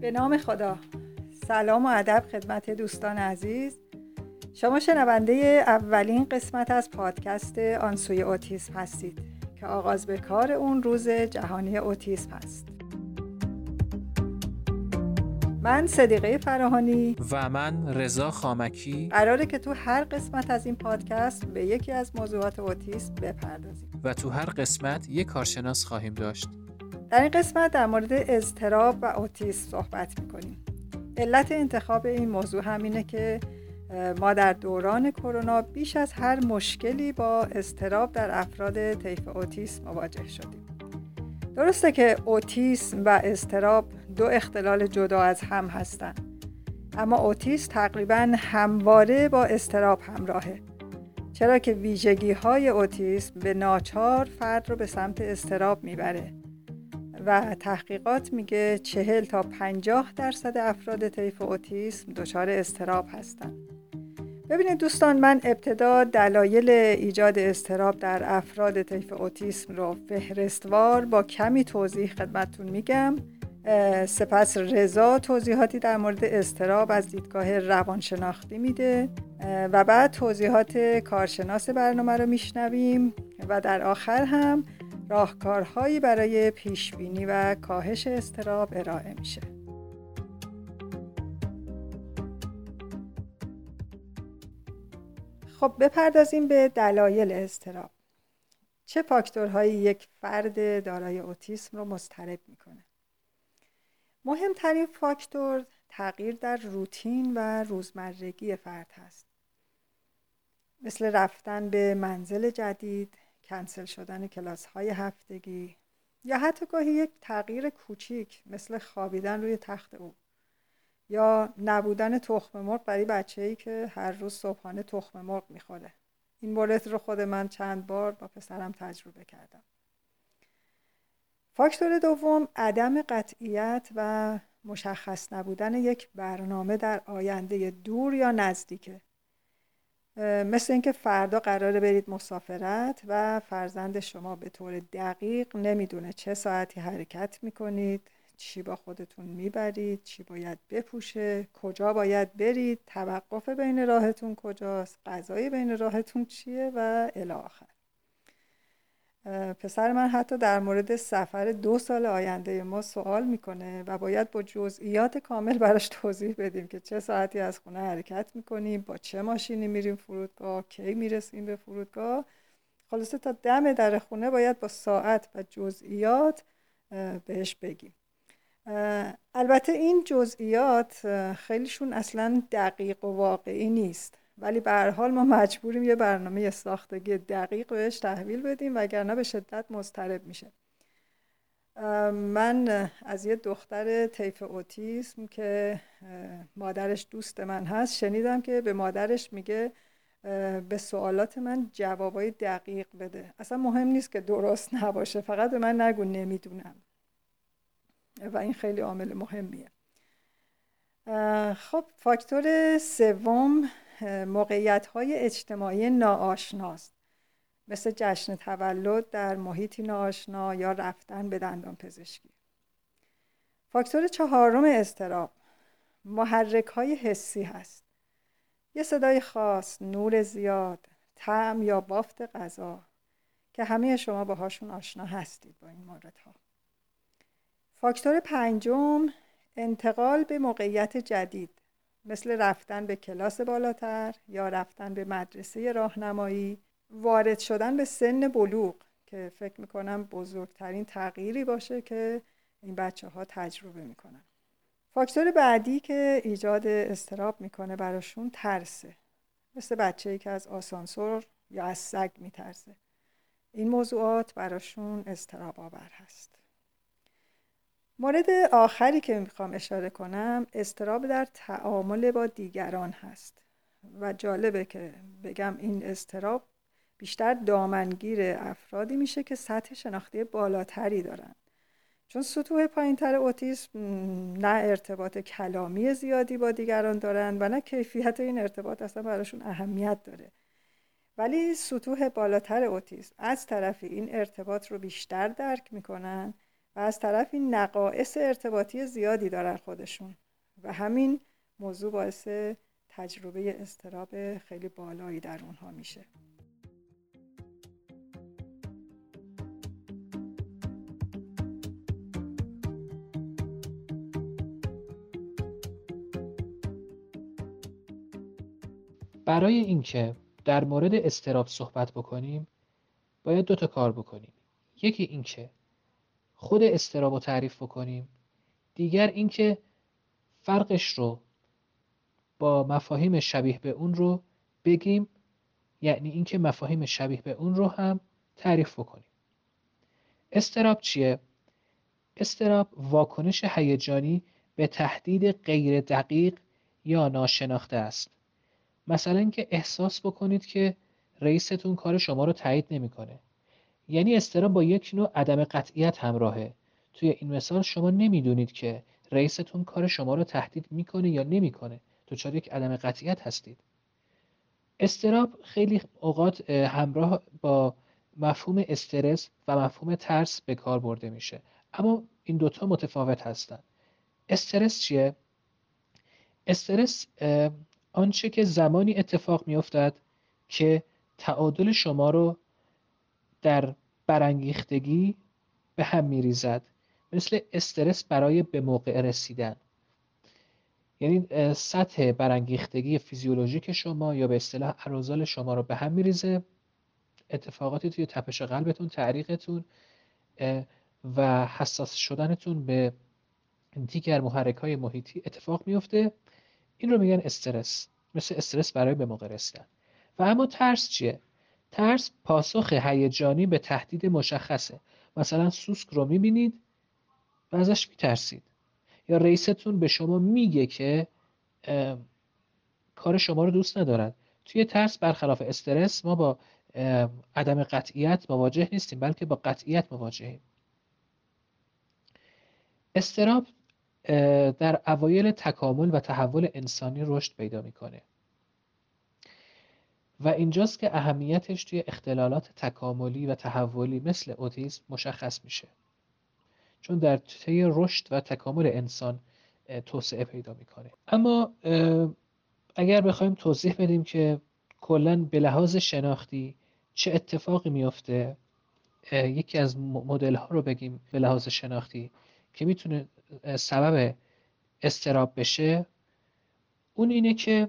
به نام خدا. سلام و ادب خدمت دوستان عزیز. شما شنونده اولین قسمت از پادکست آنسوی اوتیسم هستید که آغاز به کار اون روز جهانی اوتیسم هست. من صدیقه فراهانی و من رضا خامکی. قراره که تو هر قسمت از این پادکست به یکی از موضوعات اوتیسم بپردازیم. و تو هر قسمت یک کارشناس خواهیم داشت. در این قسمت در مورد اضطراب و اوتیسم صحبت می‌کنیم. علت انتخاب این موضوع همینه که ما در دوران کرونا بیش از هر مشکلی با اضطراب در افراد طیف اوتیسم مواجه شدیم. درسته که اوتیسم و اضطراب دو اختلال جدا از هم هستند اما اوتیسم تقریبا همواره با اضطراب همراهه. چرا که ویژگی های اوتیسم به ناچار فرد رو به سمت اضطراب می‌بره. و تحقیقات میگه چهل تا پنجاه درصد افراد طیف اوتیسم دچار استراب هستند. ببینید دوستان من ابتدا دلایل ایجاد استراب در افراد طیف اوتیسم رو فهرستوار با کمی توضیح خدمتتون میگم. سپس رضا توضیحاتی در مورد استراب از دیدگاه روانشناختی میده. و بعد توضیحات کارشناس برنامه رو میشنویم. و در آخر هم راهکارهایی برای پیشبینی و کاهش استراب ارائه میشه. خب بپردازیم به دلایل استراب چه فاکتورهایی یک فرد دارای اوتیسم رو مضطرب می‌کنه؟ مهمترین فاکتور تغییر در روتین و روزمرگی فرد هست. مثل رفتن به منزل جدید کنسل شدن کلاس های هفتگی یا حتی گاهی یک تغییر کوچیک مثل خوابیدن روی تخت او یا نبودن تخم مرغ برای بچه ای که هر روز صبحانه تخم مرغ می‌خوره. این مورد رو خود من چند بار با پسرم تجربه کردم. فاکتور دوم عدم قطعیت و مشخص نبودن یک برنامه در آینده دور یا نزدیکه. مثل اینکه فردا قراره برید مسافرت و فرزند شما به طور دقیق نمی‌دونه چه ساعتی حرکت می‌کنید چی با خودتون می‌برید چی باید بپوشه کجا باید برید توقف بین راهتون کجاست غذای بین راهتون چیه و الی آخر. پسر من حتی در مورد سفر دو سال آینده ما سوال می‌کنه و باید با جزئیات کامل براش توضیح بدیم که چه ساعتی از خونه حرکت می‌کنیم با چه ماشینی میریم فرودگاه کی می‌رسیم به فرودگاه. خلاصه تا دم در خونه باید با ساعت و جزئیات بهش بگیم. البته این جزئیات خیلیشون اصلا دقیق و واقعی نیست. ولی به هر حال ما مجبوریم یه برنامه ساختگی دقیق بهش تحویل بدیم وگرنه به شدت مضطرب میشه. من از یه دختر طیف اوتیسم که مادرش دوست من هست شنیدم که به مادرش میگه به سوالات من جوابای دقیق بده. اصلا مهم نیست که درست نباشه فقط به من نگو نمی‌دونم. و این خیلی عامل مهمیه. خب فاکتور سوم موقعیت های اجتماعی ناآشناست. مثل جشن تولد در محیطی ناآشنا یا رفتن به دندان پزشکی. فاکتور چهارم استراب محرک های حسی هست. یه صدای خاص، نور زیاد، طعم یا بافت غذا که همه شما باهاشون آشنا هستید با این موردها. فاکتور پنجم انتقال به موقعیت جدید. مثل رفتن به کلاس بالاتر یا رفتن به مدرسه راهنمایی وارد شدن به سن بلوغ که فکر می‌کنم بزرگترین تغییری باشه که این بچه ها تجربه می‌کنن. فاکتور بعدی که ایجاد استراب می‌کنه براشون ترسه. مثل بچه ای که از آسانسور یا از سگ میترسه. این موضوعات براشون استراب آور هست. مورد آخری که می‌خوام اشاره کنم استراب در تعامل با دیگران هست. و جالبه که بگم این استراب بیشتر دامنگیر افرادی میشه که سطح شناختی بالاتری دارن. چون سطوح پایینتر اوتیسم نه ارتباط کلامی زیادی با دیگران دارن و نه کیفیت این ارتباط اصلا براشون اهمیت داره. ولی سطوح بالاتر اوتیسم از طرف این ارتباط رو بیشتر درک می‌کنن و از طرفی نقایص ارتباطی زیادی دارن خودشون و همین موضوع باعث تجربه استراب خیلی بالایی در اونها میشه. برای اینکه در مورد استراب صحبت بکنیم باید دو تا کار بکنیم. یکی اینکه خود استراب رو تعریف بکنیم. دیگر اینکه فرقش رو با مفاهیم شبیه به اون رو بگیم یعنی اینکه مفاهیم شبیه به اون رو هم تعریف بکنیم. استراب چیه؟ استراب واکنش هیجانی به تهدید غیر دقیق یا ناشناخته است. مثلا اینکه احساس بکنید که رئیستون کار شما رو تایید نمی‌کنه. یعنی استراب با یک نوع عدم قطعیت همراهه. توی این مثال شما نمی‌دونید که رئیستون کار شما رو تهدید می‌کنه یا نمی‌کنه. دچار یک عدم قطعیت هستید. استراب خیلی اوقات همراه با مفهوم استرس و مفهوم ترس به کار برده میشه. اما این دوتا متفاوت هستند استرس چیه؟ استرس آنچه که زمانی اتفاق میافتد که تعادل شما رو در برانگیختگی به هم میریزد. مثل استرس برای به موقع رسیدن. یعنی سطح برانگیختگی فیزیولوژیک شما یا به اصطلاح ارازال شما رو به هم میریزه. اتفاقاتی توی تپش قلبتون تعریقتون و حساس شدنتون به دیگر محرک های محیطی اتفاق میفته این رو میگن استرس. مثل استرس برای به موقع رسیدن. و اما ترس چیه؟ ترس پاسخ هیجانی به تهدید مشخصه. مثلا سوسک رو می‌بینید و ازش میترسید. یا رئیستون به شما میگه که کار شما رو دوست ندارد توی ترس برخلاف استرس ما با عدم قطعیت مواجه نیستیم بلکه با قطعیت مواجهیم. استراب در اوایل تکامل و تحول انسانی رشد پیدا می‌کنه. و اینجاست که اهمیتش توی اختلالات تکاملی و تحولی مثل اوتیسم مشخص میشه. چون در طی رشد و تکامل انسان توسعه پیدا می‌کنه. اما اگر بخوایم توضیح بدیم که کلا به لحاظ شناختی چه اتفاقی میافته یکی از مدل ها رو بگیم به لحاظ شناختی که می‌تونه سبب استراب بشه اون اینه که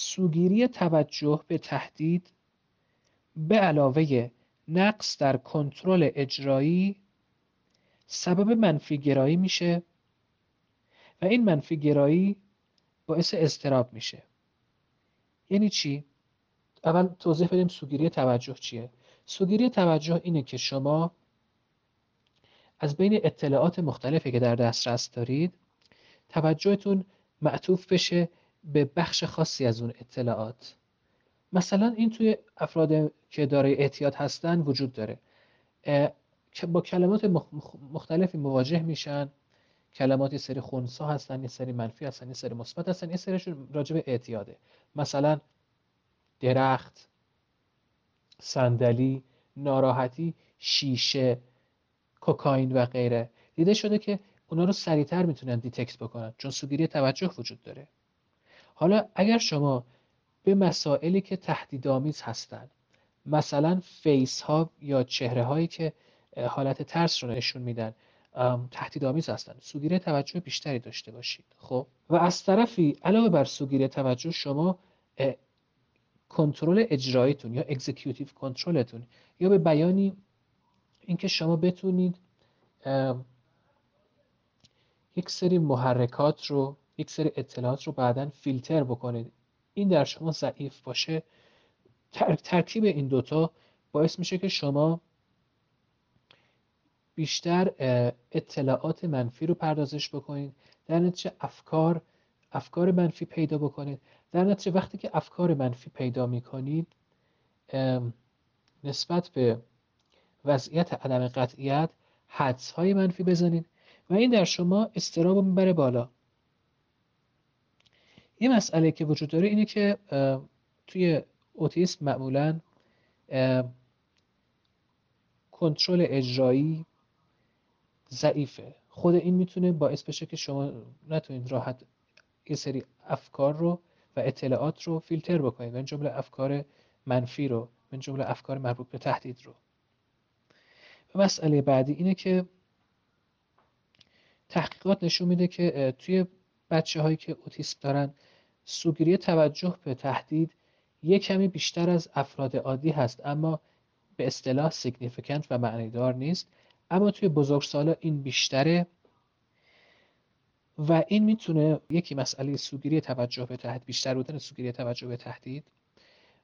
سوگیری توجه به تهدید به علاوه نقص در کنترل اجرایی سبب منفی گرایی میشه و این منفی گرایی باعث استراب میشه یعنی چی؟ اول توضیح بدیم سوگیری توجه چیه سوگیری توجه اینه که شما از بین اطلاعات مختلفی که در دسترس دارید توجهتون معطوف بشه به بخش خاصی از اون اطلاعات. مثلا این توی افراد که دارای اعتیاد هستن وجود داره. که با کلمات مختلفی مواجه میشن. کلمات یه سری خونسا هستن یه سری منفی هستن یه سری مثبت هستن یه سریشون راجع به اعتیاده. مثلا درخت صندلی ناراحتی شیشه کوکائین و غیره. دیده شده که اونا رو سریعتر می‌تونن دیتکت بکنن چون سوگیری توجه وجود داره. حالا اگر شما به مسائلی که تهدیدآمیز هستن مثلا face ها یا چهره هایی که حالت ترس رو نشون میدن تهدیدآمیز هستن سوگیری توجه بیشتری داشته باشید خب؟ و از طرفی علاوه بر سوگیری توجه شما کنترل اجراییتون یا executive control تون یا به بیانی اینکه شما بتونید یک سری محرکات رو یک سری اطلاعات رو بعدا فیلتر بکنید. این در شما ضعیف باشه. ترکیب این دوتا باعث میشه که شما بیشتر اطلاعات منفی رو پردازش بکنید. در نتیجه افکار افکار منفی پیدا بکنید. در نتیجه وقتی که افکار منفی پیدا می‌کنید نسبت به وضعیت عدم قطعیت حدس های منفی بزنید و این در شما استراب می‌بره بالا. یه مسئله که وجود داره اینه که توی اوتیسم معمولا کنترل اجرایی ضعیفه. خود این می‌تونه باعث بشه که شما نتونید راحت یه سری افکار رو و اطلاعات رو فیلتر بکنید. من جمله افکار منفی رو من جمله افکار مربوط به تهدید رو. و مسئله بعدی اینه که تحقیقات نشون میده که توی بچه هایی که اوتیسم دارن سوگیری توجه به تهدید یک کمی بیشتر از افراد عادی هست اما به اصطلاح سیگنیفیکنت و معنیدار نیست. اما توی بزرگسالا این بیشتره و این می‌تونه یکی مسئله سوگیری توجه به تهدید بیشتر بودن سوگیری توجه به تهدید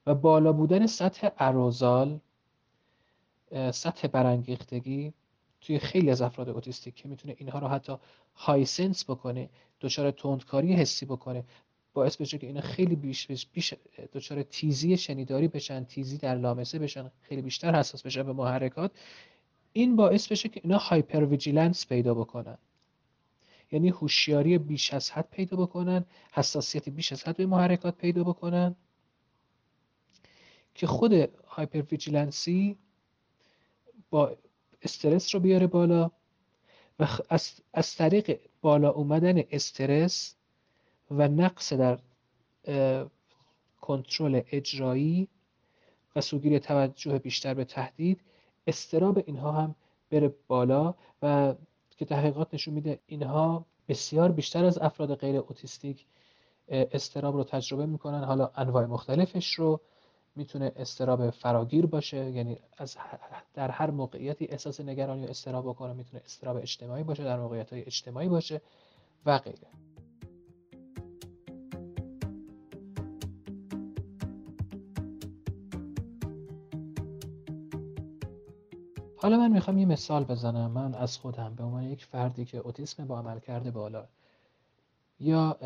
و بالا بودن سطح اروزال سطح برانگیختگی توی خیلی از افراد اوتیستیک که می‌تونه اینها رو حتی high sense بکنه دچار تندکاری حسی بکنه. باعث بشه که اینا خیلی بیش, بیش دچار تیزی شنیداری بشن تیزی در لامسه بشن خیلی بیشتر حساس بشن به محرکات. این باعث بشه که اینا hypervigilance پیدا بکنن. یعنی هوشیاری بیش از حد پیدا بکنن حساسیت بیش از حد به محرکات پیدا بکنن. که خود hypervigilancy باز استرس رو بیاره بالا و از, از طریق بالا اومدن استرس و نقص در کنترل اجرایی و سوگیری توجه بیشتر به تهدید اضطراب اینها هم بره بالا و که تحقیقات نشون میده اینها بسیار بیشتر از افراد غیر اوتیستیک استراب رو تجربه می‌کنن. حالا انواع مختلفش رو می‌تونه استراب فراگیر باشه یعنی از در هر موقعیتی احساس نگرانی و استراب بکنه می‌تونه استراب اجتماعی باشه در موقعیت های اجتماعی باشه و غیره. حالا من می‌خوام یه مثال بزنم. من از خودم به عنوان یک فردی که اوتیسم با عمل کرده بالا یا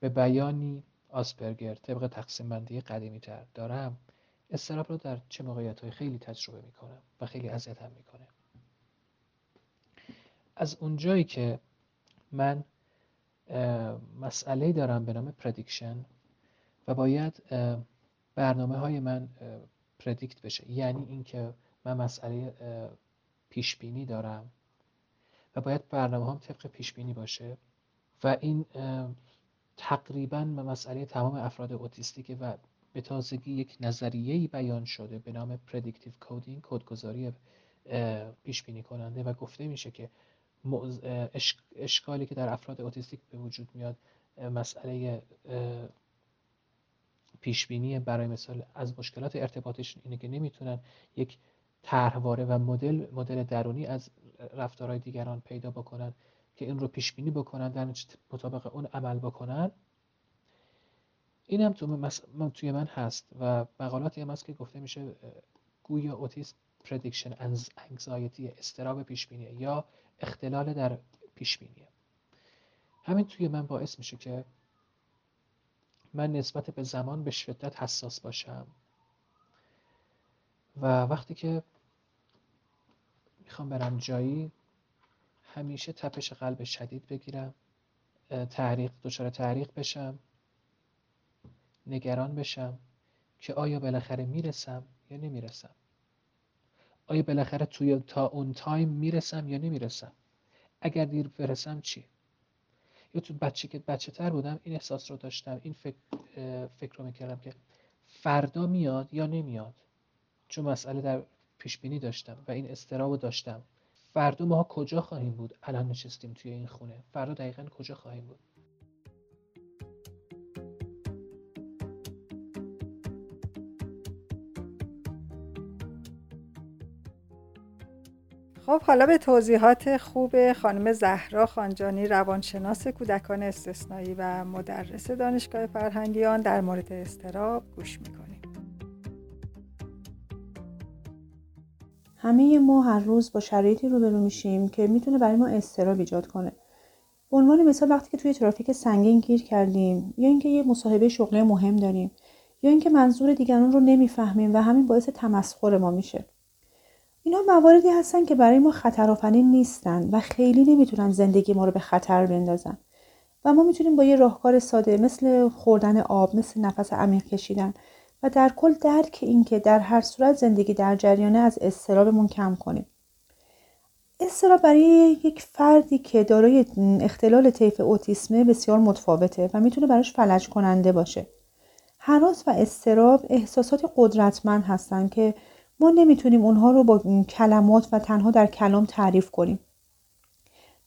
به بیانی آسپرگر طبق تقسیم بندی قدیمی تر دارم استراب رو در چه موقعیت خیلی تجربه می‌کنم و خیلی اذیتم می‌کنه. از اونجایی که من مسئله دارم به نام پردیکشن و باید برنامه های من پردیکت بشه. یعنی اینکه من مسئله پیش بینی دارم و باید برنامه هم طبق پیش بینی باشه و این تقریبا مسئله تمام افراد اوتیستیکه و به تازگی یک نظریه‌ای بیان شده به نام predictive coding کدگذاری پیش بینی کننده و گفته میشه که اشکالی که در افراد اوتیستیک به وجود میاد مسئله پیش بینی برای مثال از مشکلات ارتباطشون اینه که نمی‌تونن یک طرحواره و مدل مدل درونی از رفتارهای دیگران پیدا بکنن که این رو پیش بینی بکنن در مطابق اون عمل بکنن. این هم تو توی من هست و مقالاتی هم هست که گفته میشه گویا اوتیسم پردیکشن انگزایتی استراب پیش بینی یا اختلال در پیش بینی همین توی من باعث میشه که من نسبت به زمان به شدت حساس باشم. و وقتی که می‌خوام برم جایی همیشه تپش قلب شدید بگیرم تحریق دچار تحریق بشم. نگران بشم که آیا بالاخره می‌رسم یا نمی‌رسم؟ آیا بالاخره توی تا اون تایم می‌رسم یا نمی‌رسم؟ اگر دیر برسم چی؟ یا تو بچه که بچه تر بودم این احساس رو داشتم این فکر, فکر رو می‌کردم که فردا میاد یا نمیاد؟ چون مسئله در پیش بینی داشتم و این استراب رو داشتم. فردا ما کجا خواهیم بود؟ الان نشستیم توی این خونه. فردا دقیقا کجا خواهیم بود؟ خب حالا به توضیحات خوب خانم زهرا خانجانی روانشناس کودکان استثنایی و مدرس دانشگاه فرهنگیان در مورد استراب گوش می‌کنیم. همه ما هر روز با شرایطی روبرو میشیم که می‌تونه برای ما استراب ایجاد کنه. به عنوان مثال وقتی که توی ترافیک سنگین گیر کردیم یا اینکه یه مصاحبه شغلی مهم داریم یا اینکه منظور دیگران رو نمی‌فهمیم و همین باعث تمسخر ما میشه. اینا مواردی هستن که برای ما خطرآفرین نیستن و خیلی نمی‌تونن زندگی ما رو به خطر بندازن و ما می‌تونیم با یه راهکار ساده مثل خوردن آب مثل نفس عمیق کشیدن و در کل درک این که در هر صورت زندگی در جریانه از استرابمون کم کنیم استراب برای یک فردی که دارای اختلال طیف اوتیسمه بسیار متفاوته و می‌تونه براش فلج کننده باشه. حراس و استراب احساسات قدرتمند هستن که ما نمی‌تونیم اونها رو با کلمات و تنها در کلام تعریف کنیم.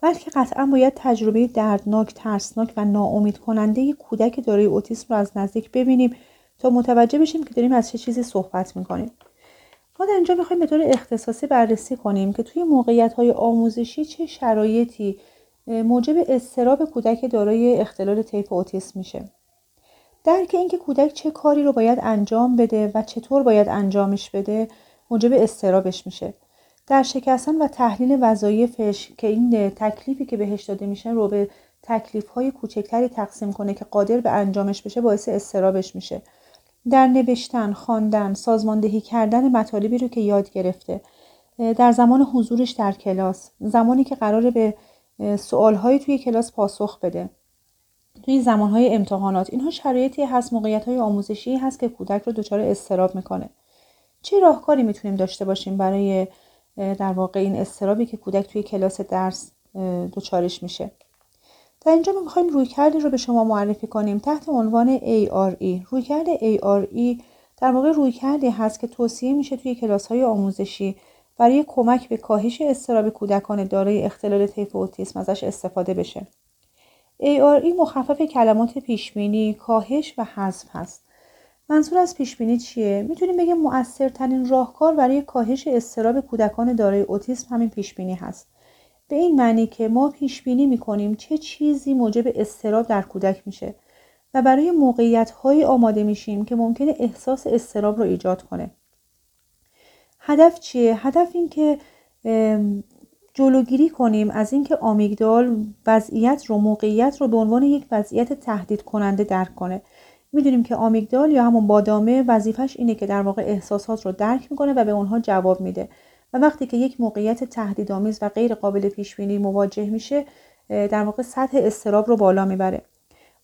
بلکه قطعا باید تجربه دردناک، ترسناک و ناامید کننده کودک دارای اوتیسم رو از نزدیک ببینیم تا متوجه بشیم که داریم از چه چیزی صحبت می‌کنیم. ما در اینجا می‌خوایم به طور اختصاصی بررسی کنیم که توی موقعیت های آموزشی چه شرایطی موجب استراب کودک دارای اختلال طیف اوتیسم میشه. درک اینکه کودک چه کاری رو باید انجام بده و چطور باید انجامش بده موجب استرابش میشه. در شکستن و تحلیل وظایفش که این تکلیفی که بهش داده میشه رو به تکلیف های کوچکتری تقسیم کنه که قادر به انجامش بشه باعث استرابش میشه. در نوشتن، خواندن، سازماندهی کردن مطالبی رو که یاد گرفته در زمان حضورش در کلاس زمانی که قراره به سوالهایی توی کلاس پاسخ بده توی زمانهای امتحانات اینها شرایطی هست موقعیت های آموزشی هست که کودک رو دچار استراب می‌کنه. چه راهکاری می‌تونیم داشته باشیم برای در واقع این استرابی که کودک توی کلاس درس دچارش میشه؟ در اینجا ما می‌خوایم رویکردی رو به شما معرفی کنیم. تحت عنوان ARE رویکرد ARE در واقع رویکردی هست که توصیه میشه توی کلاس های آموزشی برای کمک به کاهش استراب کودکان دارای اختلال طیف اوتیسم ازش استفاده بشه. ARE مخفف کلمات پیشبینی، کاهش و حذف هست. منظور از پیشبینی چیه؟ می‌تونیم بگیم مؤثرترین راهکار برای کاهش استراب کودکان دارای اوتیسم همین پیشبینی هست. به این معنی که ما پیش بینی می‌کنیم چه چیزی موجب استراب در کودک میشه و برای موقعیت هایی آماده میشیم که ممکنه احساس استراب رو ایجاد کنه. هدف چیه؟ هدف این که جلوگیری کنیم از اینکه آمیگدال وضعیت رو موقعیت رو به عنوان یک وضعیت تهدید کننده درک کنه. می‌دونیم که آمیگدال یا همون بادامه وظیفش اینه که در واقع احساسات رو درک می‌کنه و به اونها جواب میده. و وقتی که یک موقعیت تهدیدآمیز و غیر قابل پیش بینی مواجه میشه در واقع سطح استراب رو بالا می‌بره.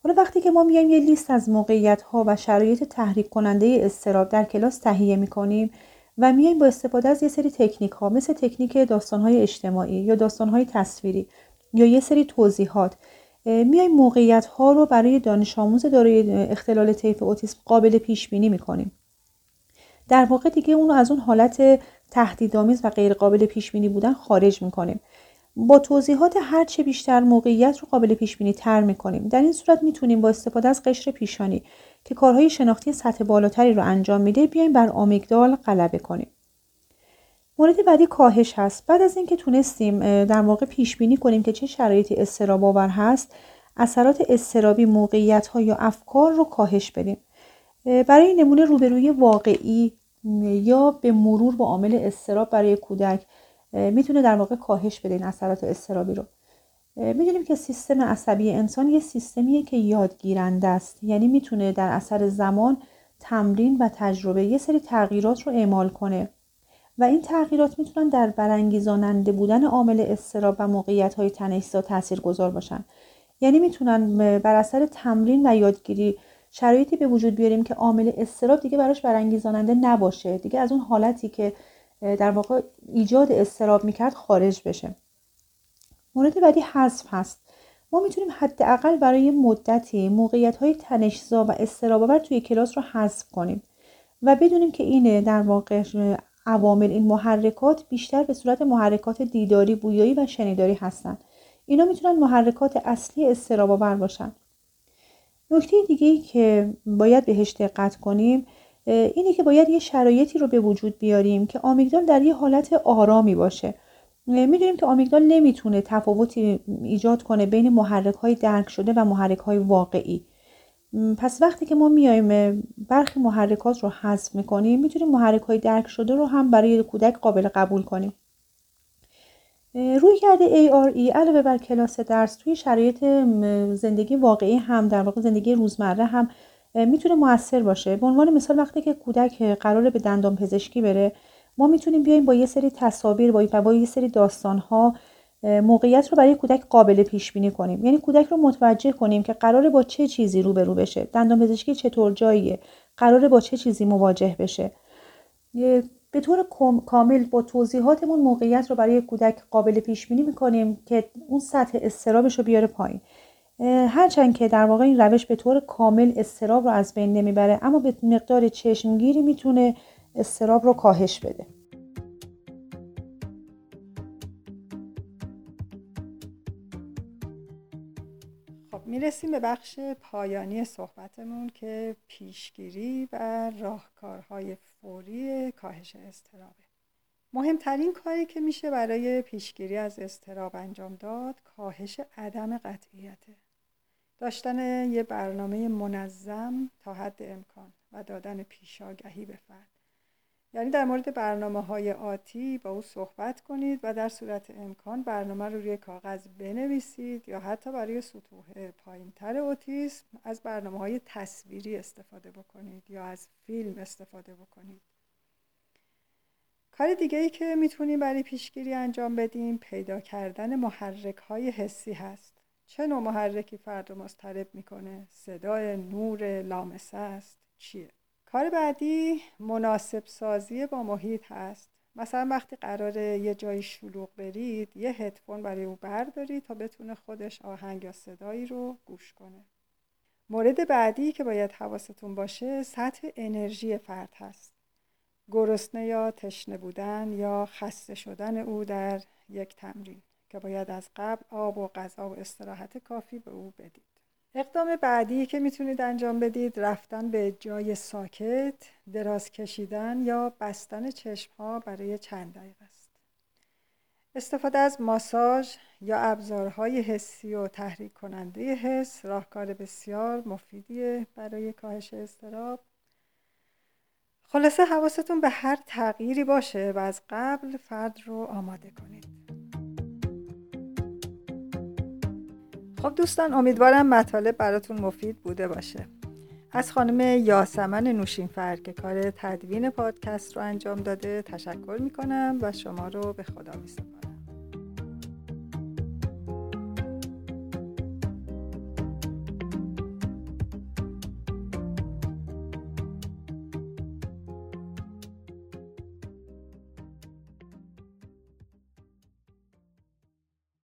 حالا وقتی که ما میایم یه لیست از موقعیت ها و شرایط تحریک کننده استراب در کلاس تهیه می‌کنیم و میایم با استفاده از یه سری تکنیک ها مثل تکنیک داستان های اجتماعی یا داستان های تصویری یا یه سری توضیحات میایم موقعیت ها رو برای دانش آموز دارای اختلال طیف اوتیسم قابل پیش بینی می‌کنیم. در واقع دیگه اون از اون حالت تهدیدآمیز و غیر قابل پیش بینی بودن خارج می‌کنیم. با توضیحات هر چه بیشتر موقعیت رو قابل پیش بینی تر می‌کنیم. در این صورت می‌تونیم با استفاده از قشر پیشانی که کارهای شناختی سطح بالاتری رو انجام میده بیایم بر آمیگدال غلبه کنیم. مورد بعدی کاهش هست. بعد از اینکه تونستیم در واقع پیش بینی کنیم که چه شرایطی استراب آور هست اثرات استرابی موقعیت ها یا افکار رو کاهش بدیم. برای نمونه روبروی واقعی یا به مرور با عامل استراب برای کودک می‌تونه در واقع کاهش بده اثرات استرابی رو. می‌دونیم که سیستم عصبی انسان یه سیستمیه که یادگیرنده است. یعنی می‌تونه در اثر زمان تمرین و تجربه یه سری تغییرات رو اعمال کنه. و این تغییرات می‌تونن در برانگیزاننده بودن عامل استراب و موقعیت های تنشزا تاثیر گذار باشن. یعنی می‌تونن بر اثر تمرین و یادگیری شرایطی به وجود بیاریم که عامل استراب دیگه براش برانگیزاننده نباشه. دیگه از اون حالتی که در واقع ایجاد استراب می‌کرد خارج بشه. مورد بعدی حذف هست. ما می‌تونیم حداقل برای مدتی موقعیت های تنشزا و استراب توی کلاس رو حذف کنیم و بدونیم که اینه در واقع عوامل این محرکات بیشتر به صورت محرکات دیداری بویایی و شنیداری هستند اینا می‌تونن محرکات اصلی استراب باشن. نکته دیگه ای که باید بهش دقت کنیم اینه که باید یه شرایطی رو به وجود بیاریم که آمیگدال در یه حالت آرامی باشه. می‌دونیم که آمیگدال نمی‌تونه تفاوتی ایجاد کنه بین محرک های درک شده و محرک های واقعی پس وقتی که ما میایم برخی محرکات رو حذف می‌کنیم می‌تونیم محرک های درک شده رو هم برای کودک قابل قبول کنیم. روی کرده ARE علاوه بر کلاس درس توی شرایط زندگی واقعی هم در واقع زندگی روزمره هم می‌تونه موثر باشه. به عنوان مثال وقتی که کودک قراره به دندان پزشکی بره ما می‌تونیم بیایم با یه سری تصاویر با, یه سری داستان ها موقعیت رو برای کودک قابل پیش بینی کنیم. یعنی کودک رو متوجه کنیم که قراره با چه چیزی روبرو بشه. دندان پزشکی چطور جاییه؟ قراره با چه چیزی مواجه بشه؟ به طور کامل با توضیحاتمون موقعیت رو برای کودک قابل پیش بینی می‌کنیم که اون سطح استرابش رو بیاره پایین. هرچند که در واقع این روش به طور کامل استراب رو از بین نمی‌بره اما به مقدار چشمگیری می‌تونه استراب رو کاهش بده. خب می‌رسیم به بخش پایانی صحبتمون که پیشگیری و راهکارهای فوری کاهش استرابه. مهمترین کاری که میشه برای پیشگیری از استراب انجام داد کاهش عدم قطعیته. داشتن یه برنامه منظم تا حد امکان و دادن پیشاگهی به فرد. یعنی در مورد برنامه های آتی با او صحبت کنید و در صورت امکان برنامه رو روی کاغذ بنویسید یا حتی برای سطوح پایین تر اوتیسم از برنامه های تصویری استفاده بکنید یا از فیلم استفاده بکنید. کار دیگه ای که می‌تونیم برای پیشگیری انجام بدیم پیدا کردن محرک های حسی هست. چه نوع محرکی فرد رو مضطرب می‌کنه؟ صدای نور لامسه است. چیه؟ کار بعدی مناسب سازی با محیط هست. مثلا وقتی قراره یه جایی شلوغ برید یه هدفون برای او بردارید تا بتونه خودش آهنگ یا صدایی رو گوش کنه. مورد بعدی که باید حواستون باشه سطح انرژی فرد هست. گرسنه یا تشنه بودن یا خسته شدن او در یک تمرین که باید از قبل آب و غذا و استراحت کافی به او بدید. اقدام بعدی که می‌تونید انجام بدید رفتن به جای ساکت دراز کشیدن یا بستن چشم ها برای چند دقیقه است. استفاده از ماساژ یا ابزارهای حسی و تحریک کننده حس راهکار بسیار مفیدیه برای کاهش استراب خلاصه حواستون به هر تغییری باشه و از قبل فرد رو آماده کنید. خب دوستان امیدوارم مطالب براتون مفید بوده باشه. از خانم یاسمن نوشینفر که کار تدوین پادکست رو انجام داده تشکر می‌کنم و شما رو به خدا میسپارم.